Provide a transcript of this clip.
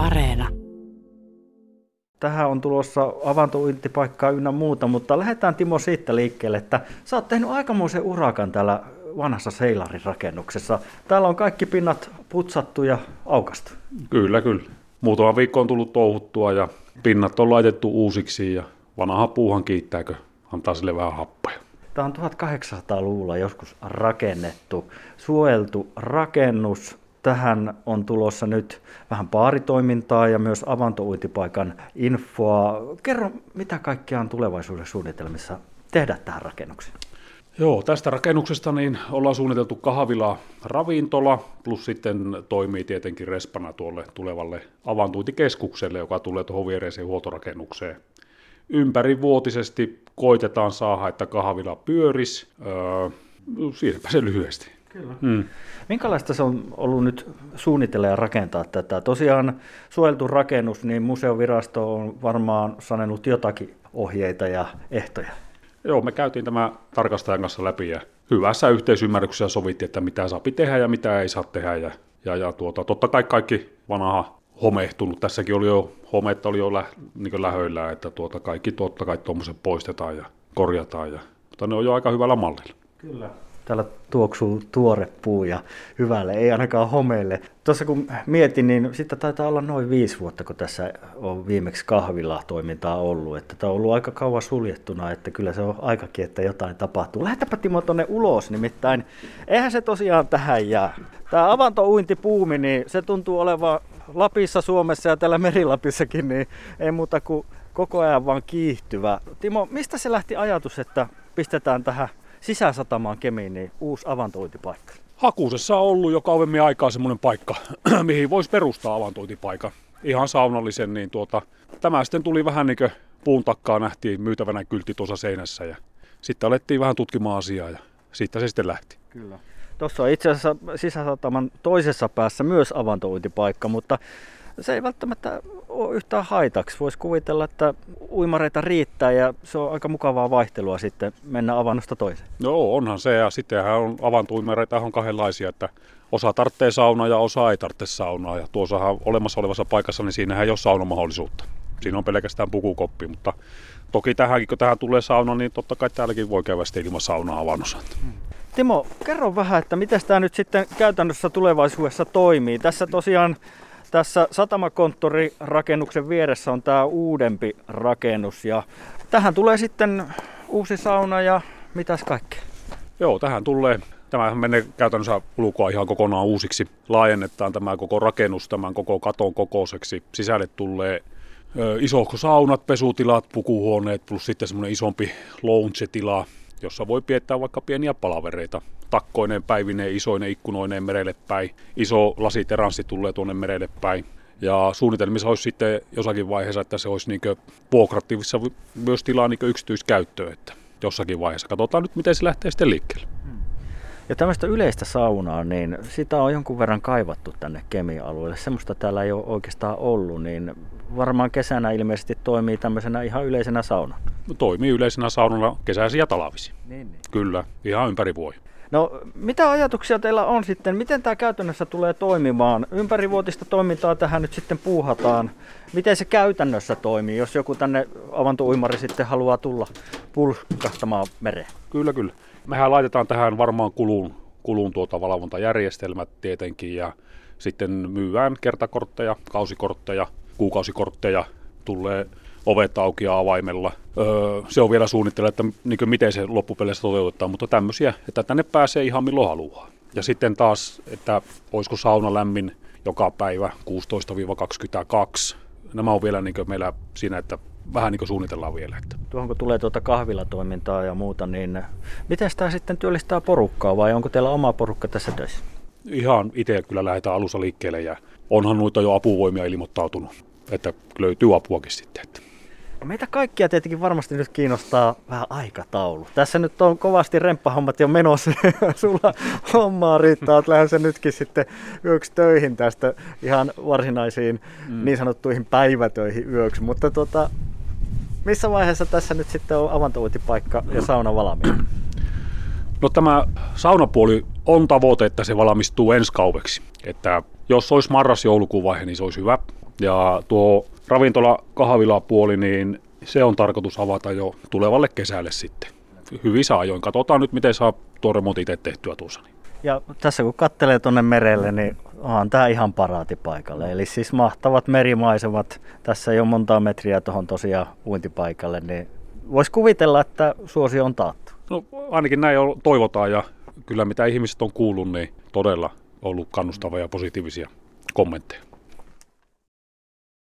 Areena. Tähän on tulossa avantouintipaikkaa ynnä muuta, mutta lähdetään Timo siitä liikkeelle, että sä oot tehnyt aikamoisen urakan täällä vanhassa Seilarin rakennuksessa. Täällä on kaikki pinnat putsattu ja aukastu. Kyllä, kyllä. Muutama viikko on tullut touhuttua ja pinnat on laitettu uusiksi ja vanha puuhan kiittääkö, antaa sille vähän happoja. Tämä on 1800-luvulla joskus rakennettu, suojeltu rakennus. Tähän on tulossa nyt vähän paaritoimintaa ja myös avantouintipaikan infoa. Kerro, mitä kaikkea on tulevaisuuden suunnitelmissa tehdä tähän rakennukseen? Joo, tästä rakennuksesta niin ollaan suunniteltu kahvila ravintola, plus sitten toimii tietenkin respana tuolle tulevalle avantuintikeskukselle, joka tulee tuohon viereiseen huoltorakennukseen. Ympärivuotisesti koitetaan saada, että kahvila pyöris. Öö, siinäpä se lyhyesti. Kyllä. Mm. Minkälaista se on ollut nyt suunnitella ja rakentaa tätä? Tosiaan suojeltu rakennus, niin museovirasto on varmaan sanonut jotakin ohjeita ja ehtoja. Joo, me käytiin tämä tarkastajan kanssa läpi ja hyvässä yhteisymmärryksessä sovittiin, että mitä saa tehdä ja mitä ei saa tehdä. Ja, ja, ja tuota, totta kai kaikki vanha homehtunut. Tässäkin oli jo, homeetta oli jo lä, niin lähöillä, että tuota, kaikki totta kai tuommoiset poistetaan ja korjataan. Ja, mutta ne on jo aika hyvällä mallilla. Kyllä. Täällä tuoksuu tuore puu ja hyvälle, ei ainakaan homeelle. Tuossa kun mietin, niin sitten taitaa olla noin viisi vuotta, kun tässä on viimeksi kahvila toimintaa ollut. Että tämä on ollut aika kauan suljettuna, että kyllä se on aikakin, että jotain tapahtuu. Lähetäpä Timo tuonne ulos, nimittäin eihän se tosiaan tähän jää. Tämä avantouintipuumi, niin se tuntuu olevan Lapissa, Suomessa ja täällä Merilapissakin, niin ei muuta kuin koko ajan vaan kiihtyvä. Timo, mistä se lähti ajatus, että pistetään tähän sisäsatamaan Kemiin niin uusi avantointipaikka? Hakuusessa on ollut jo kauemmin aikaa semmoinen paikka, mihin voisi perustaa avantointipaikka. Ihan saunallisen, niin tuota, tämä sitten tuli vähän niin kuin puun takkaa nähtiin myytävänä kyltti tuossa seinässä ja sitten alettiin vähän tutkimaan asiaa ja siitä se sitten lähti. Kyllä. Tuossa on itse asiassa sisäsataman toisessa päässä myös avantouintipaikka, mutta se ei välttämättä ole yhtään haitaksi. Voisi kuvitella, että uimareita riittää ja se on aika mukavaa vaihtelua sitten mennä avannosta toiseen. Joo, onhan se ja sittenhän on avantouimareita on kahdenlaisia, että osa tarvitsee saunaa ja osa ei tarvitse saunaa. Ja tuossa olemassa olevassa paikassa, niin siinähän ei ole saunamahdollisuutta. Siinä on pelkästään pukukoppi, mutta toki tähänkin, kun tähän tulee sauna, niin totta kai täälläkin voi käydä sitten ilman saunaa avannossa. Hmm. Timo, kerro vähän, että miten tämä nyt sitten käytännössä tulevaisuudessa toimii. Tässä tosiaan tässä satamakonttorirakennuksen vieressä on tämä uudempi rakennus ja tähän tulee sitten uusi sauna ja mitäs kaikkea? Joo, tähän tulee Tämähän menee käytännössä ulkoa ihan kokonaan uusiksi. Laajennetaan tämä koko rakennus tämän koko katon kokoiseksi. Sisälle tulee iso saunat, pesutilat, pukuhuoneet plus sitten semmoinen isompi lounge-tila, jossa voi piettää vaikka pieniä palavereita. Takkoineen, päivineen, isoinen ikkunoineen merelle päin. Iso lasiteranssi tulee tuonne merelle päin. Ja suunnitelmissa olisi sitten jossakin vaiheessa, että se olisi niin vuokrattivissa myös tilaa niin yksityiskäyttöön, että jossakin vaiheessa. Katsotaan nyt, miten se lähtee sitten liikkeelle. Hmm. Ja tämmöistä yleistä saunaa, niin sitä on jonkun verran kaivattu tänne Kemi-alueelle. Semmoista täällä ei ole oikeastaan ollut, niin varmaan kesänä ilmeisesti toimii tämmöisenä ihan yleisenä saunana. No, toimii yleisenä saunana kesäisin ja talvisin. Niin, niin. Kyllä, ihan ympäri vuoden. No mitä ajatuksia teillä on sitten? Miten tämä käytännössä tulee toimimaan? Ympärivuotista toimintaa tähän nyt sitten puuhataan. Miten se käytännössä toimii, jos joku tänne avantouimari sitten haluaa tulla pulskahtamaan mereen? Kyllä, kyllä. Mehän laitetaan tähän varmaan kulun, kulun tuota valvontajärjestelmät tietenkin ja sitten myydään kertakortteja, kausikortteja, kuukausikortteja, tulee ovet auki ja avaimella. Öö, se on vielä suunnittelu, että niin miten se loppupeleissä toteutetaan, mutta tämmöisiä, että tänne pääsee ihan milloin haluaa. Ja sitten taas, että olisiko sauna lämmin joka päivä 16-22. Nämä on vielä niin meillä siinä, että vähän niin suunnitellaan vielä. Että. Tuohon kun tulee tuota kahvilatoimintaa ja muuta, niin miten tämä sitten työllistää porukkaa vai onko teillä oma porukka tässä töissä? Ihan itse kyllä lähdetään alussa liikkeelle ja onhan noita jo apuvoimia ilmoittautunut, että löytyy apuakin sitten. Että. Meitä kaikkia tietenkin varmasti nyt kiinnostaa vähän aikataulu. Tässä nyt on kovasti remppahommat jo menossa. Sulla hommaa riittää, että lähden sen nytkin sitten yöksi töihin tästä ihan varsinaisiin mm. niin sanottuihin päivätöihin yöksi. Mutta tota, missä vaiheessa tässä nyt sitten on avantouutipaikka ja sauna valmiina? No tämä saunapuoli on tavoite, että se valmistuu ensi kaueksi. Että jos olisi marras-joulukuun vaihe, niin se olisi hyvä. Ja tuo ravintola kahvilapuoli, niin se on tarkoitus avata jo tulevalle kesälle sitten. Hyvissä ajoin. Katsotaan nyt, miten saa tuo remontti itse tehtyä tuossa. Ja tässä kun katselee tuonne merelle, niin onhan tämä ihan paraatipaikalle. Eli siis mahtavat merimaisemat. Tässä ei ole montaa metriä tuohon tosiaan uintipaikalle, niin voisi kuvitella, että suosi on taattu. No ainakin näin toivotaan ja kyllä mitä ihmiset on kuullut, niin todella ollut kannustavia ja positiivisia kommentteja.